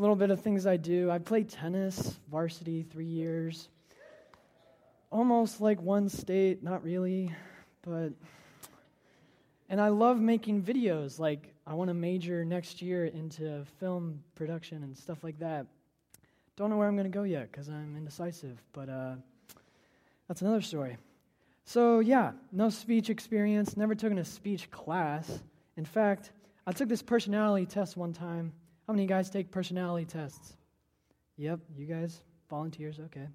little bit of things I do. I played tennis, varsity, three years. Almost like one state, not really, but. And I love making videos. Like, I want to major next year into film production and stuff like that. Don't know where I'm going to go yet because I'm indecisive, but uh, that's another story. So, yeah, no speech experience, never taken a speech class. In fact, I took this personality test one time. How many guys take personality tests? Yep, you guys, volunteers, okay.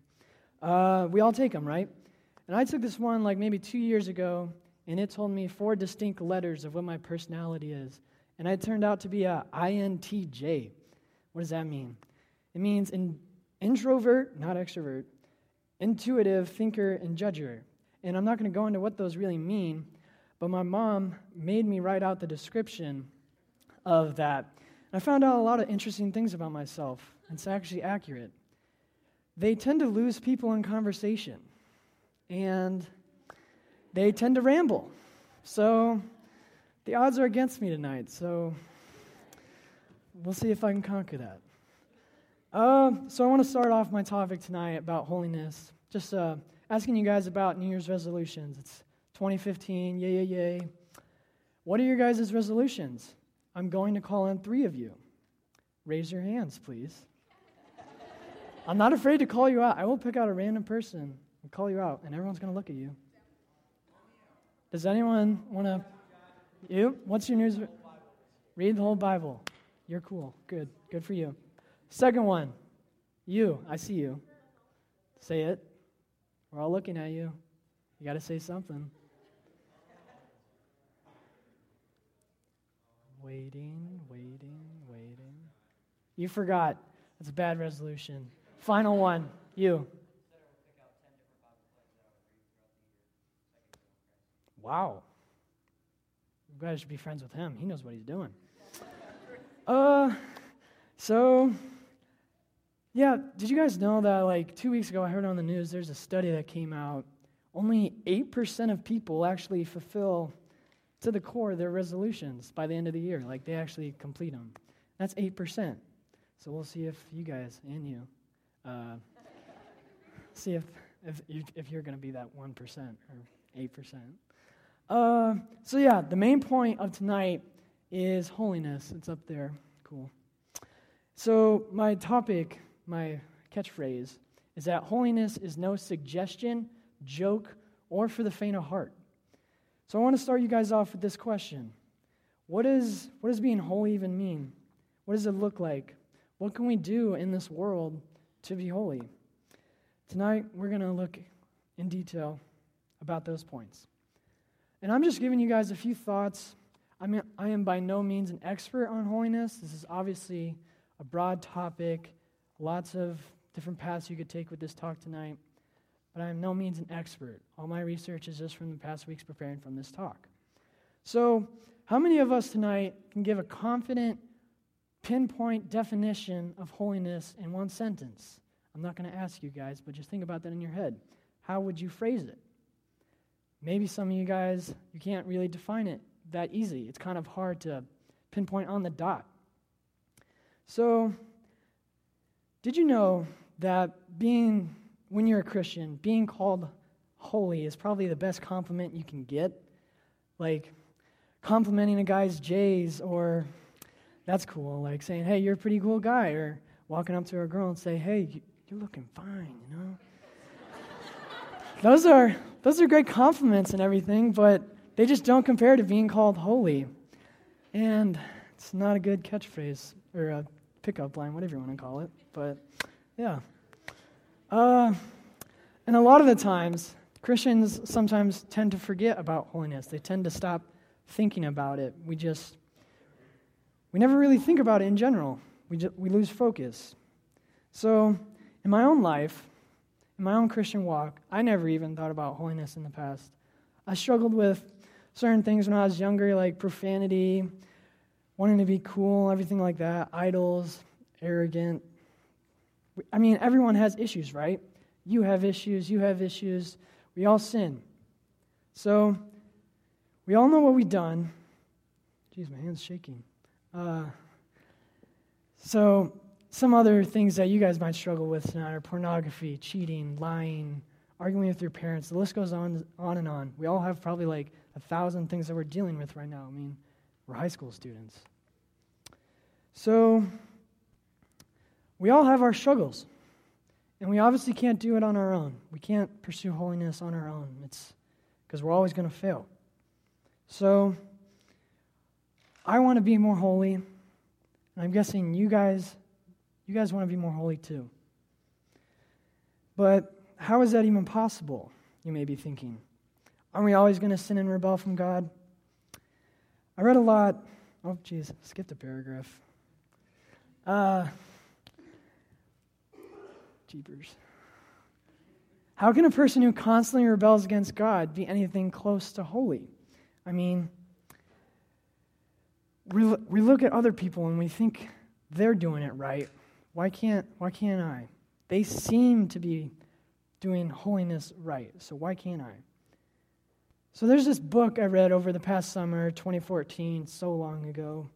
Uh, we all take them, right? And I took this one like maybe two years ago, and it told me four distinct letters of what my personality is. And I turned out to be a INTJ. What does that mean? It means in, introvert, not extrovert, intuitive, thinker, and judger. And I'm not going to go into what those really mean, but my mom made me write out the description of that. I found out a lot of interesting things about myself. It's actually accurate. They tend to lose people in conversation, and they tend to ramble. So the odds are against me tonight. So we'll see if I can conquer that. Uh, so I want to start off my topic tonight about holiness. Just uh, asking you guys about New Year's resolutions. It's 2015, yay, yay, yay. What are your guys' resolutions? I'm going to call on three of you. Raise your hands, please. I'm not afraid to call you out. I will pick out a random person and call you out, and everyone's going to look at you. Does anyone want to? You? What's your news? Read the whole Bible. You're cool. Good. Good for you. Second one, you. I see you. Say it. We're all looking at you. You got to say something. Waiting, waiting, waiting. You forgot. That's a bad resolution. Final one, you. Wow. You guys should be friends with him. He knows what he's doing. Uh, so yeah, did you guys know that like two weeks ago I heard on the news there's a study that came out. Only 8% of people actually fulfill to the core their resolutions by the end of the year. Like they actually complete them. That's 8%. So we'll see if you guys and you uh, see if, if, you, if you're going to be that 1% or 8%. Uh, so, yeah, the main point of tonight is holiness. It's up there. Cool. So, my topic my catchphrase is that holiness is no suggestion, joke, or for the faint of heart. So I want to start you guys off with this question what, is, what does being holy even mean? What does it look like? What can we do in this world to be holy? Tonight, we're going to look in detail about those points. And I'm just giving you guys a few thoughts. I mean, I am by no means an expert on holiness. This is obviously a broad topic Lots of different paths you could take with this talk tonight, but I am no means an expert. All my research is just from the past weeks preparing from this talk. So, how many of us tonight can give a confident, pinpoint definition of holiness in one sentence? I'm not going to ask you guys, but just think about that in your head. How would you phrase it? Maybe some of you guys, you can't really define it that easy. It's kind of hard to pinpoint on the dot. So, did you know that being, when you're a Christian, being called holy is probably the best compliment you can get? Like complimenting a guy's J's, or that's cool, like saying, hey, you're a pretty cool guy, or walking up to a girl and say, hey, you're looking fine, you know? those are those are great compliments and everything, but they just don't compare to being called holy. And it's not a good catchphrase or a pickup line, whatever you want to call it. But yeah. Uh, and a lot of the times, Christians sometimes tend to forget about holiness. They tend to stop thinking about it. We just, we never really think about it in general. We, just, we lose focus. So, in my own life, in my own Christian walk, I never even thought about holiness in the past. I struggled with certain things when I was younger, like profanity, wanting to be cool, everything like that, idols, arrogant. I mean, everyone has issues, right? You have issues, you have issues. We all sin. So, we all know what we've done. Jeez, my hand's shaking. Uh, so, some other things that you guys might struggle with tonight are pornography, cheating, lying, arguing with your parents. The list goes on, on and on. We all have probably like a thousand things that we're dealing with right now. I mean, we're high school students. So, we all have our struggles. And we obviously can't do it on our own. We can't pursue holiness on our own. It's because we're always going to fail. So, I want to be more holy. And I'm guessing you guys you guys want to be more holy too. But how is that even possible? You may be thinking. Aren't we always going to sin and rebel from God? I read a lot. Oh, jeez, skipped a paragraph. Uh, jeepers. How can a person who constantly rebels against God be anything close to holy? I mean, we, we look at other people and we think they're doing it right. Why can't, why can't I? They seem to be doing holiness right, so why can't I? So there's this book I read over the past summer, 2014, so long ago,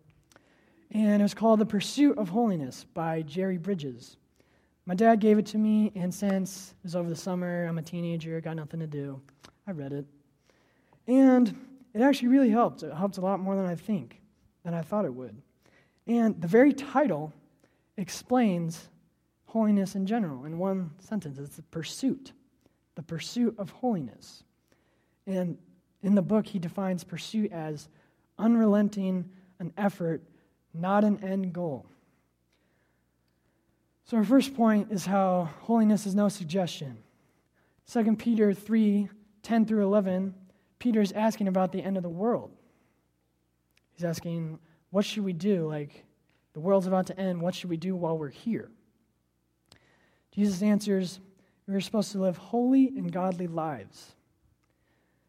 and it was called The Pursuit of Holiness by Jerry Bridges. My dad gave it to me, and since it was over the summer, I'm a teenager, got nothing to do, I read it. And it actually really helped. It helped a lot more than I think, than I thought it would. And the very title explains holiness in general in one sentence it's the pursuit, the pursuit of holiness. And in the book, he defines pursuit as unrelenting, an effort, not an end goal. So, our first point is how holiness is no suggestion. 2 Peter 3 10 through 11, Peter is asking about the end of the world. He's asking, what should we do? Like, the world's about to end. What should we do while we're here? Jesus answers, We're supposed to live holy and godly lives.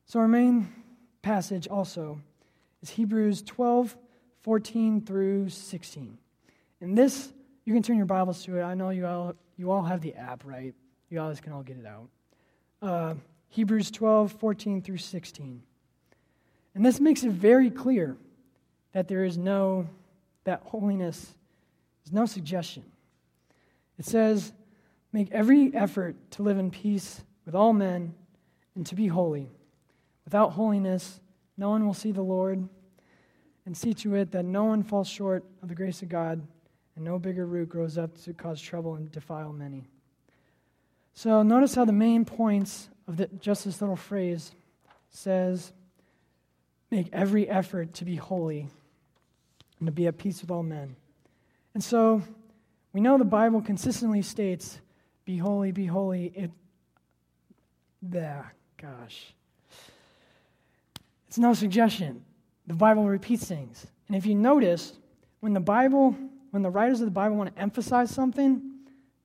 So, our main passage also is Hebrews 12, 14 through 16. And this, you can turn your Bibles to it. I know you all, you all have the app, right? You always can all get it out. Uh, Hebrews 12, 14 through 16. And this makes it very clear that there is no that holiness is no suggestion. It says, Make every effort to live in peace with all men and to be holy. Without holiness, no one will see the Lord, and see to it that no one falls short of the grace of God, and no bigger root grows up to cause trouble and defile many. So notice how the main points of the, just this little phrase says, Make every effort to be holy and to be at peace with all men. And so we know the Bible consistently states, Be holy, be holy. It, there, gosh. It's no suggestion. The Bible repeats things. And if you notice, when the Bible, when the writers of the Bible want to emphasize something,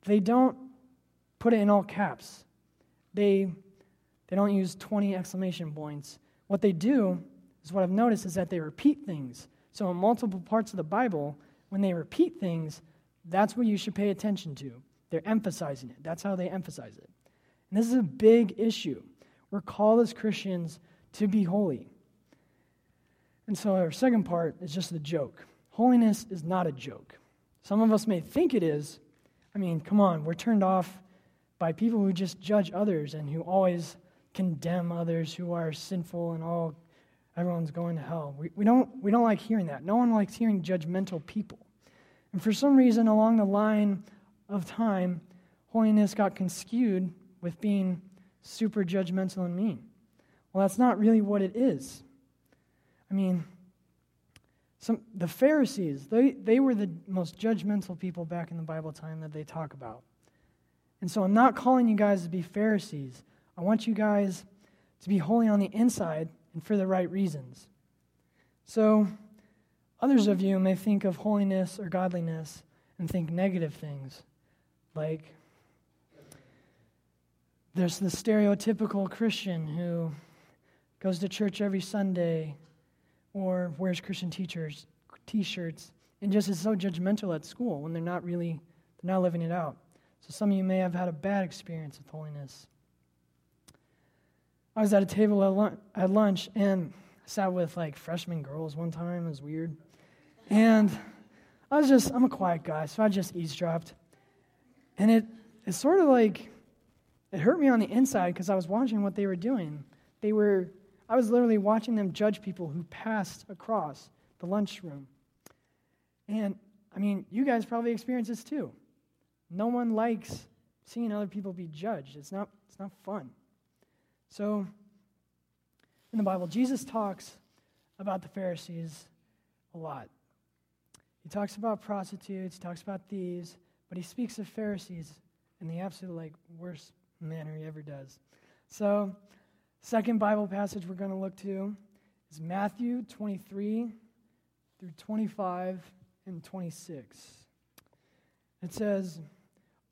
they don't put it in all caps. They, they don't use 20 exclamation points. What they do is what I've noticed is that they repeat things. So, in multiple parts of the Bible, when they repeat things, that's what you should pay attention to. They're emphasizing it. That's how they emphasize it. And this is a big issue. We're called as Christians to be holy. And so, our second part is just the joke. Holiness is not a joke. Some of us may think it is. I mean, come on, we're turned off by people who just judge others and who always condemn others who are sinful and all everyone's going to hell. We, we, don't, we don't like hearing that. No one likes hearing judgmental people. And for some reason, along the line of time, holiness got skewed with being super judgmental and mean. Well, that's not really what it is. I mean, some, the Pharisees, they, they were the most judgmental people back in the Bible time that they talk about. And so I'm not calling you guys to be Pharisees. I want you guys to be holy on the inside and for the right reasons. So, others of you may think of holiness or godliness and think negative things, like there's the stereotypical Christian who goes to church every Sunday or wears Christian teachers, t-shirts and just is so judgmental at school when they're not really they're not living it out. So some of you may have had a bad experience with holiness. I was at a table at lunch, at lunch and sat with like freshman girls one time. It was weird. And I was just, I'm a quiet guy, so I just eavesdropped. And it, it sort of like, it hurt me on the inside because I was watching what they were doing. They were, I was literally watching them judge people who passed across the lunchroom. And I mean, you guys probably experience this too. No one likes seeing other people be judged. It's not, it's not fun. So, in the Bible, Jesus talks about the Pharisees a lot. He talks about prostitutes, he talks about thieves, but he speaks of Pharisees in the absolute like worst manner he ever does. So, second Bible passage we're going to look to is Matthew 23 through 25 and 26. It says,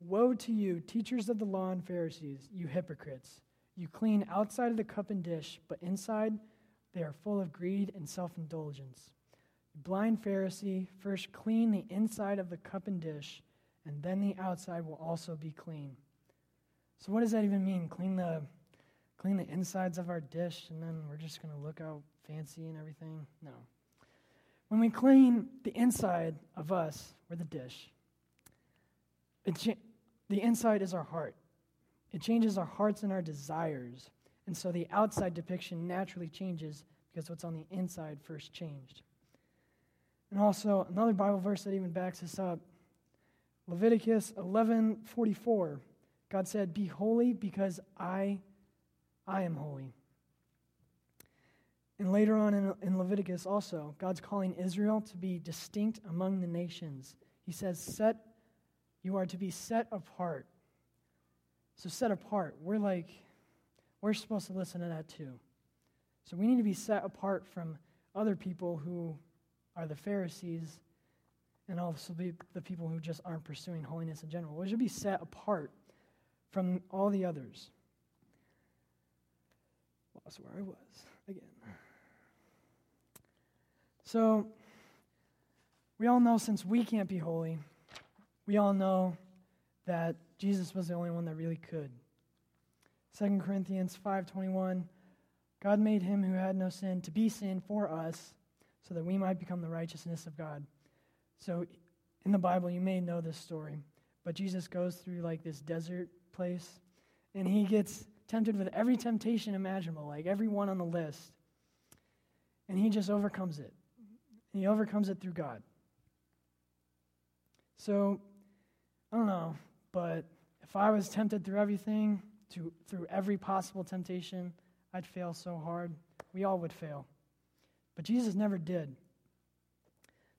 Woe to you, teachers of the law and Pharisees, you hypocrites! You clean outside of the cup and dish, but inside they are full of greed and self indulgence. Blind Pharisee, first clean the inside of the cup and dish, and then the outside will also be clean. So, what does that even mean? Clean the, clean the insides of our dish, and then we're just going to look out fancy and everything? No. When we clean the inside of us, we're the dish. It, the inside is our heart. It changes our hearts and our desires. And so the outside depiction naturally changes because what's on the inside first changed. And also, another Bible verse that even backs this up Leviticus 11:44. God said, "Be holy because I I am holy." And later on in, in Leviticus, also, God's calling Israel to be distinct among the nations. He says, Set, you are to be set apart. So, set apart, we're like, we're supposed to listen to that too. So, we need to be set apart from other people who are the Pharisees and also be the people who just aren't pursuing holiness in general. We should be set apart from all the others. Lost where I was again. So, we all know since we can't be holy, we all know that Jesus was the only one that really could. 2 Corinthians 5:21 God made him who had no sin to be sin for us so that we might become the righteousness of God. So in the Bible you may know this story, but Jesus goes through like this desert place and he gets tempted with every temptation imaginable, like every one on the list. And he just overcomes it. And he overcomes it through God. So, I don't know, but if I was tempted through everything, to, through every possible temptation, I'd fail so hard. We all would fail. But Jesus never did.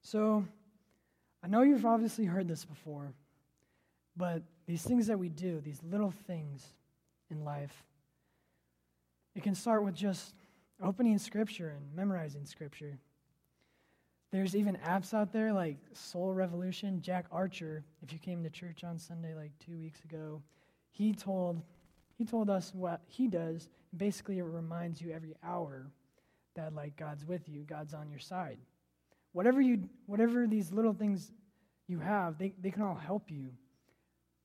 So, I know you've obviously heard this before, but these things that we do, these little things in life, it can start with just opening Scripture and memorizing Scripture. There's even apps out there like Soul Revolution. Jack Archer, if you came to church on Sunday like two weeks ago, he told he told us what he does. Basically, it reminds you every hour that like God's with you, God's on your side. Whatever you whatever these little things you have, they, they can all help you.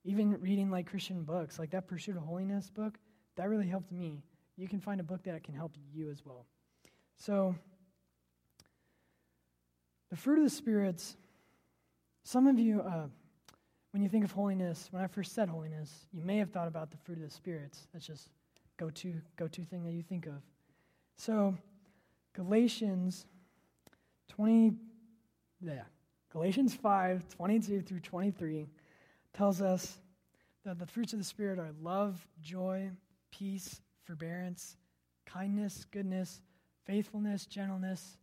Even reading like Christian books, like that Pursuit of Holiness book, that really helped me. You can find a book that can help you as well. So the fruit of the spirits, some of you, uh, when you think of holiness, when I first said holiness, you may have thought about the fruit of the spirits. That's just go to go to thing that you think of. So Galatians 20 yeah, Galatians 5, 22 through 23 tells us that the fruits of the Spirit are love, joy, peace, forbearance, kindness, goodness, faithfulness, gentleness,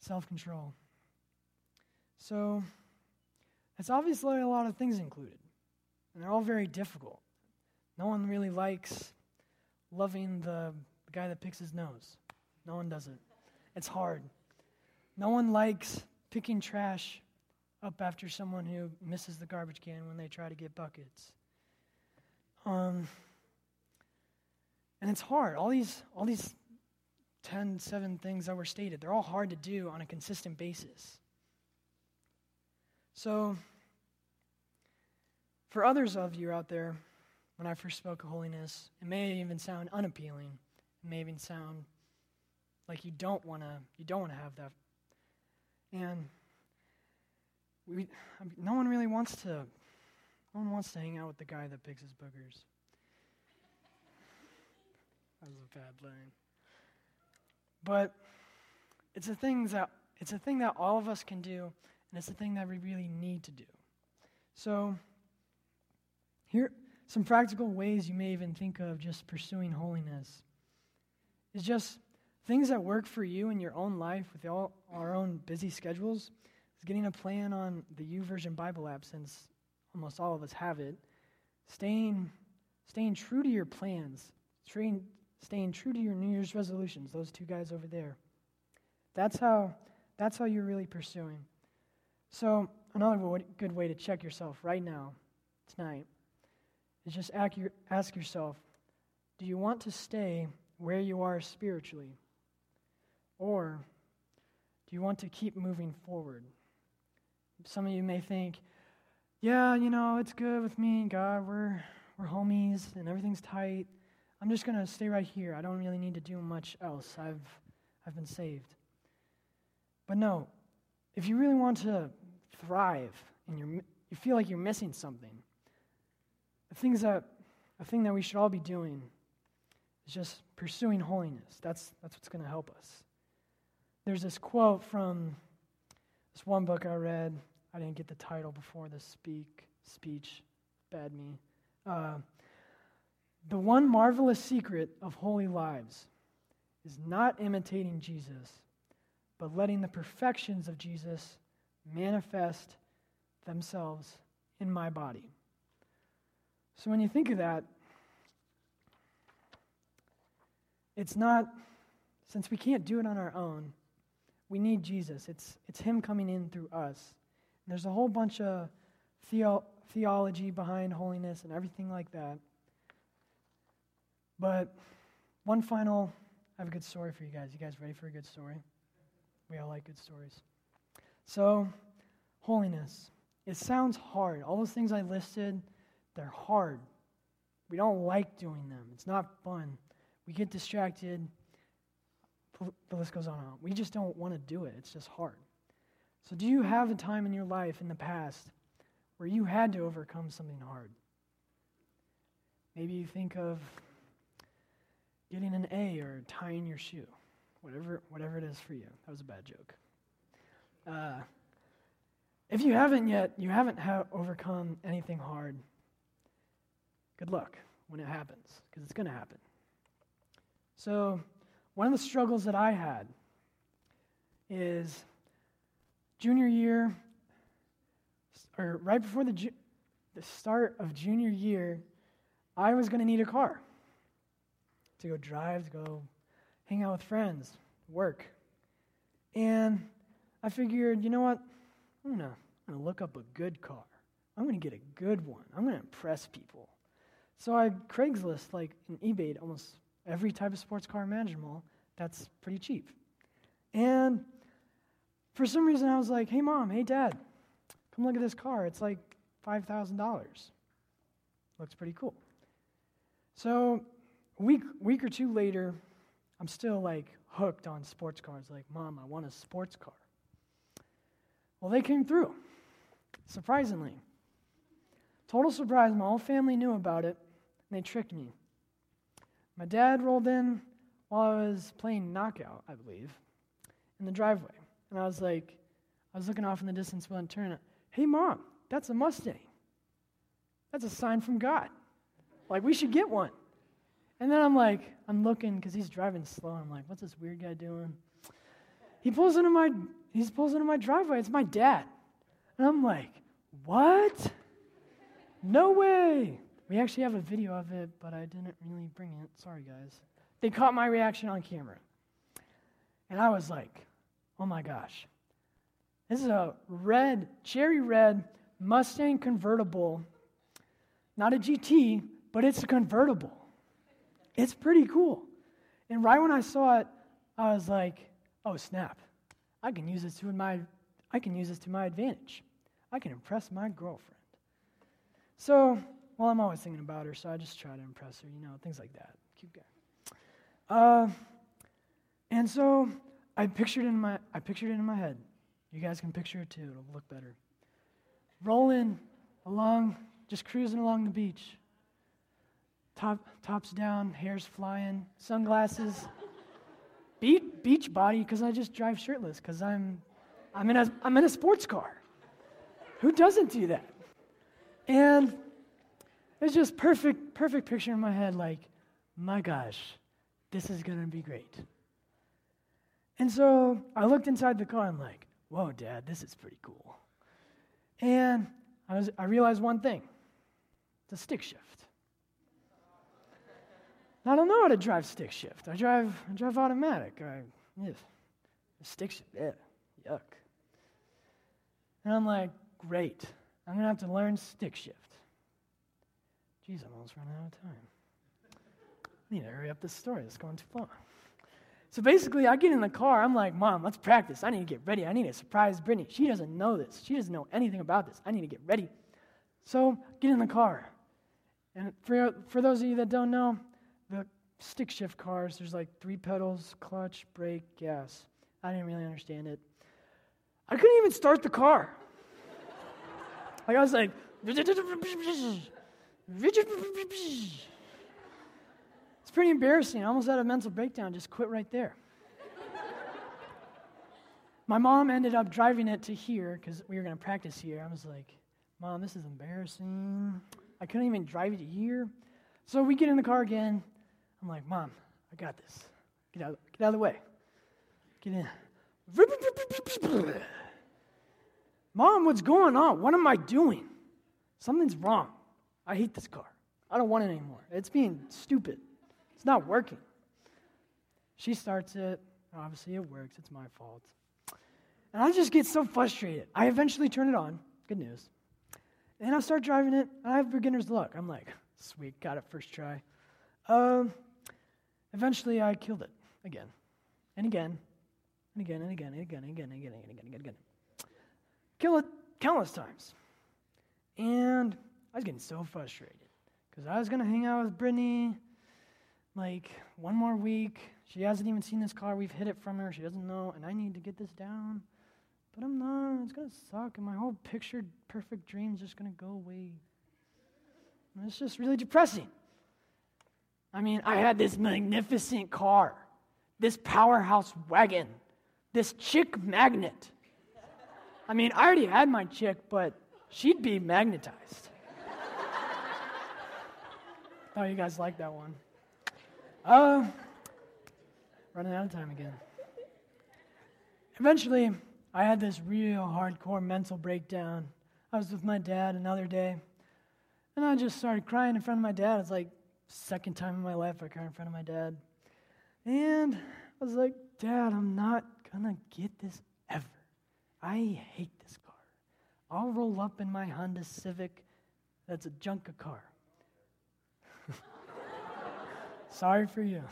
self control. So, it's obviously a lot of things included, and they're all very difficult. No one really likes loving the, the guy that picks his nose. No one does it. It's hard. No one likes picking trash up after someone who misses the garbage can when they try to get buckets. Um, and it's hard. All these, all these 10, 7 things that were stated, they're all hard to do on a consistent basis. So, for others of you out there, when I first spoke of holiness, it may even sound unappealing. It may even sound like you don't want to you don't want to have that. And we, I mean, no one really wants to, no one wants to hang out with the guy that picks his boogers. That was a bad line. But it's a thing that it's a thing that all of us can do, and it's a thing that we really need to do. So here some practical ways you may even think of just pursuing holiness is just things that work for you in your own life with all our own busy schedules is getting a plan on the YouVersion Bible app since almost all of us have it. Staying, staying true to your plans, staying, staying true to your New Year's resolutions, those two guys over there. That's how, that's how you're really pursuing. So, another good way to check yourself right now, tonight, is just ask yourself do you want to stay where you are spiritually? Or do you want to keep moving forward? Some of you may think, yeah, you know, it's good with me and God. We're, we're homies and everything's tight. I'm just going to stay right here. I don't really need to do much else. I've, I've been saved. But no, if you really want to thrive and you're, you feel like you're missing something, the things that, a thing that we should all be doing is just pursuing holiness. That's, that's what's going to help us. There's this quote from this one book I read. I didn't get the title before the speak speech. Bad me. Uh, the one marvelous secret of holy lives is not imitating Jesus, but letting the perfections of Jesus manifest themselves in my body. So when you think of that, it's not, since we can't do it on our own, we need Jesus. It's, it's Him coming in through us. There's a whole bunch of theo- theology behind holiness and everything like that. But one final, I have a good story for you guys. You guys ready for a good story? We all like good stories. So, holiness. It sounds hard. All those things I listed, they're hard. We don't like doing them. It's not fun. We get distracted. The list goes on and on. We just don't want to do it. It's just hard. So, do you have a time in your life in the past where you had to overcome something hard? Maybe you think of getting an A or tying your shoe, whatever, whatever it is for you. That was a bad joke. Uh, if you haven't yet, you haven't ha- overcome anything hard, good luck when it happens, because it's going to happen. So, one of the struggles that I had is junior year, or right before the, ju- the start of junior year, I was going to need a car to go drive, to go hang out with friends, work. And I figured, you know what? I'm going to look up a good car. I'm going to get a good one. I'm going to impress people. So I Craigslist, like, and eBayed almost every type of sports car imaginable that's pretty cheap. And for some reason, I was like, hey, mom, hey, dad, come look at this car. It's like $5,000. Looks pretty cool. So a week, week or two later, I'm still like hooked on sports cars. Like, mom, I want a sports car. Well, they came through, surprisingly. Total surprise, my whole family knew about it, and they tricked me. My dad rolled in while I was playing knockout, I believe, in the driveway. And I was like, I was looking off in the distance when I turned. Hey, mom, that's a Mustang. That's a sign from God. Like, we should get one. And then I'm like, I'm looking because he's driving slow. I'm like, what's this weird guy doing? He pulls into my he pulls into my driveway. It's my dad. And I'm like, what? No way. We actually have a video of it, but I didn't really bring it. Sorry, guys. They caught my reaction on camera. And I was like, oh my gosh. This is a red, cherry red Mustang convertible. Not a GT, but it's a convertible. It's pretty cool. And right when I saw it, I was like, oh snap. I can use this to my I can use this to my advantage. I can impress my girlfriend. So well, I'm always thinking about her, so I just try to impress her, you know, things like that. Cute guy. Uh, and so I pictured in my I pictured it in my head. You guys can picture it too. It'll look better. rolling along, just cruising along the beach. Top, tops down, hair's flying, sunglasses, beach, beach body because I just drive shirtless because I'm, I'm, in a, I'm in a sports car. Who doesn't do that? And it's just perfect, perfect picture in my head like, my gosh, this is going to be great. And so I looked inside the car. I'm like, whoa, Dad, this is pretty cool. And I, was, I realized one thing it's a stick shift. I don't know how to drive stick shift. I drive, I drive automatic. I, yeah, stick shift, yeah, yuck. And I'm like, great. I'm going to have to learn stick shift. Jeez, I'm almost running out of time. I need to hurry up this story. It's going too long. So basically, I get in the car. I'm like, Mom, let's practice. I need to get ready. I need to surprise Brittany. She doesn't know this. She doesn't know anything about this. I need to get ready. So get in the car. And for, for those of you that don't know, the stick shift cars, there's like three pedals clutch, brake, gas. I didn't really understand it. I couldn't even start the car. like, I was like, it's pretty embarrassing. I almost had a mental breakdown, just quit right there. My mom ended up driving it to here because we were going to practice here. I was like, Mom, this is embarrassing. I couldn't even drive it here. So we get in the car again. I'm like, Mom, I got this. Get out, get out of the way. Get in. Mom, what's going on? What am I doing? Something's wrong. I hate this car. I don't want it anymore. It's being stupid. It's not working. She starts it. Obviously, it works. It's my fault. And I just get so frustrated. I eventually turn it on. Good news. And I start driving it, I have beginner's luck. I'm like, sweet, got it first try. Um, eventually, I killed it again, and again, and again, and again, and again, and again, and again, and again, and again, and again. Kill it countless times. And I was getting so frustrated because I was going to hang out with Brittany like one more week. She hasn't even seen this car. We've hid it from her. She doesn't know. And I need to get this down. But I'm not. It's going to suck. And my whole pictured perfect dream's just going to go away. And it's just really depressing. I mean, I had this magnificent car, this powerhouse wagon, this chick magnet. I mean, I already had my chick, but she'd be magnetized. oh, you guys like that one. Uh, running out of time again. Eventually, I had this real hardcore mental breakdown. I was with my dad another day, and I just started crying in front of my dad. It's like second time in my life I cried in front of my dad. And I was like, Dad, I'm not gonna get this ever. I hate this car. I'll roll up in my Honda Civic that's a junk car. Sorry for you.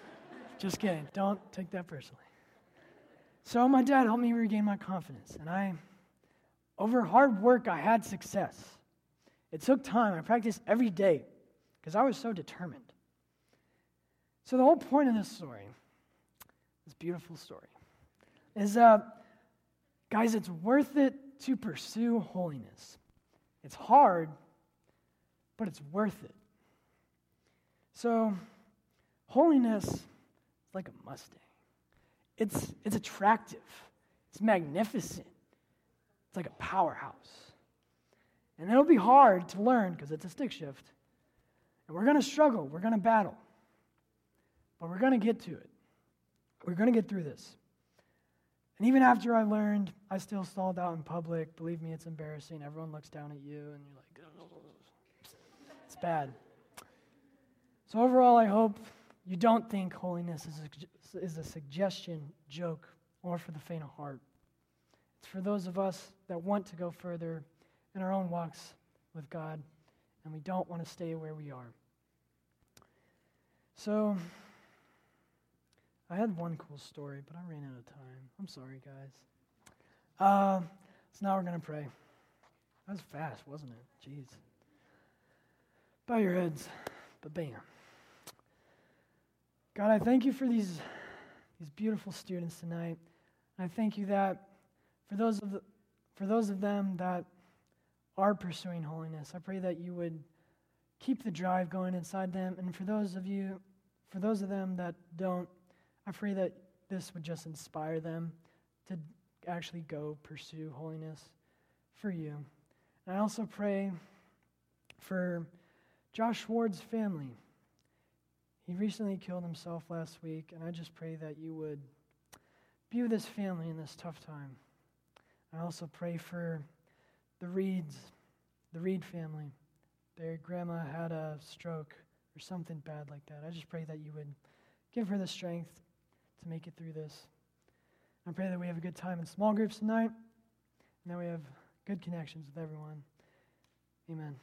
Just kidding. Don't take that personally. So my dad helped me regain my confidence, and I, over hard work, I had success. It took time. I practiced every day because I was so determined. So the whole point of this story, this beautiful story, is uh, guys, it's worth it to pursue holiness. It's hard, but it's worth it. So Holiness is like a Mustang. It's, it's attractive, it's magnificent, it's like a powerhouse. And it'll be hard to learn because it's a stick shift. And we're going to struggle, we're going to battle. But we're going to get to it. We're going to get through this. And even after I learned, I still stalled out in public. Believe me, it's embarrassing. Everyone looks down at you, and you're like, it's bad. So, overall, I hope you don't think holiness is a, is a suggestion, joke, or for the faint of heart. It's for those of us that want to go further in our own walks with God, and we don't want to stay where we are. So, I had one cool story, but I ran out of time. I'm sorry, guys. Uh, so now we're going to pray. That was fast, wasn't it? Jeez. Bow your heads, but bam. God, I thank you for these, these beautiful students tonight. I thank you that for those, of the, for those of them that are pursuing holiness. I pray that you would keep the drive going inside them. And for those of you, for those of them that don't, I pray that this would just inspire them to actually go pursue holiness for you. And I also pray for Josh Ward's family. He recently killed himself last week, and I just pray that you would be with his family in this tough time. I also pray for the Reeds, the Reed family. Their grandma had a stroke or something bad like that. I just pray that you would give her the strength to make it through this. I pray that we have a good time in small groups tonight and that we have good connections with everyone. Amen.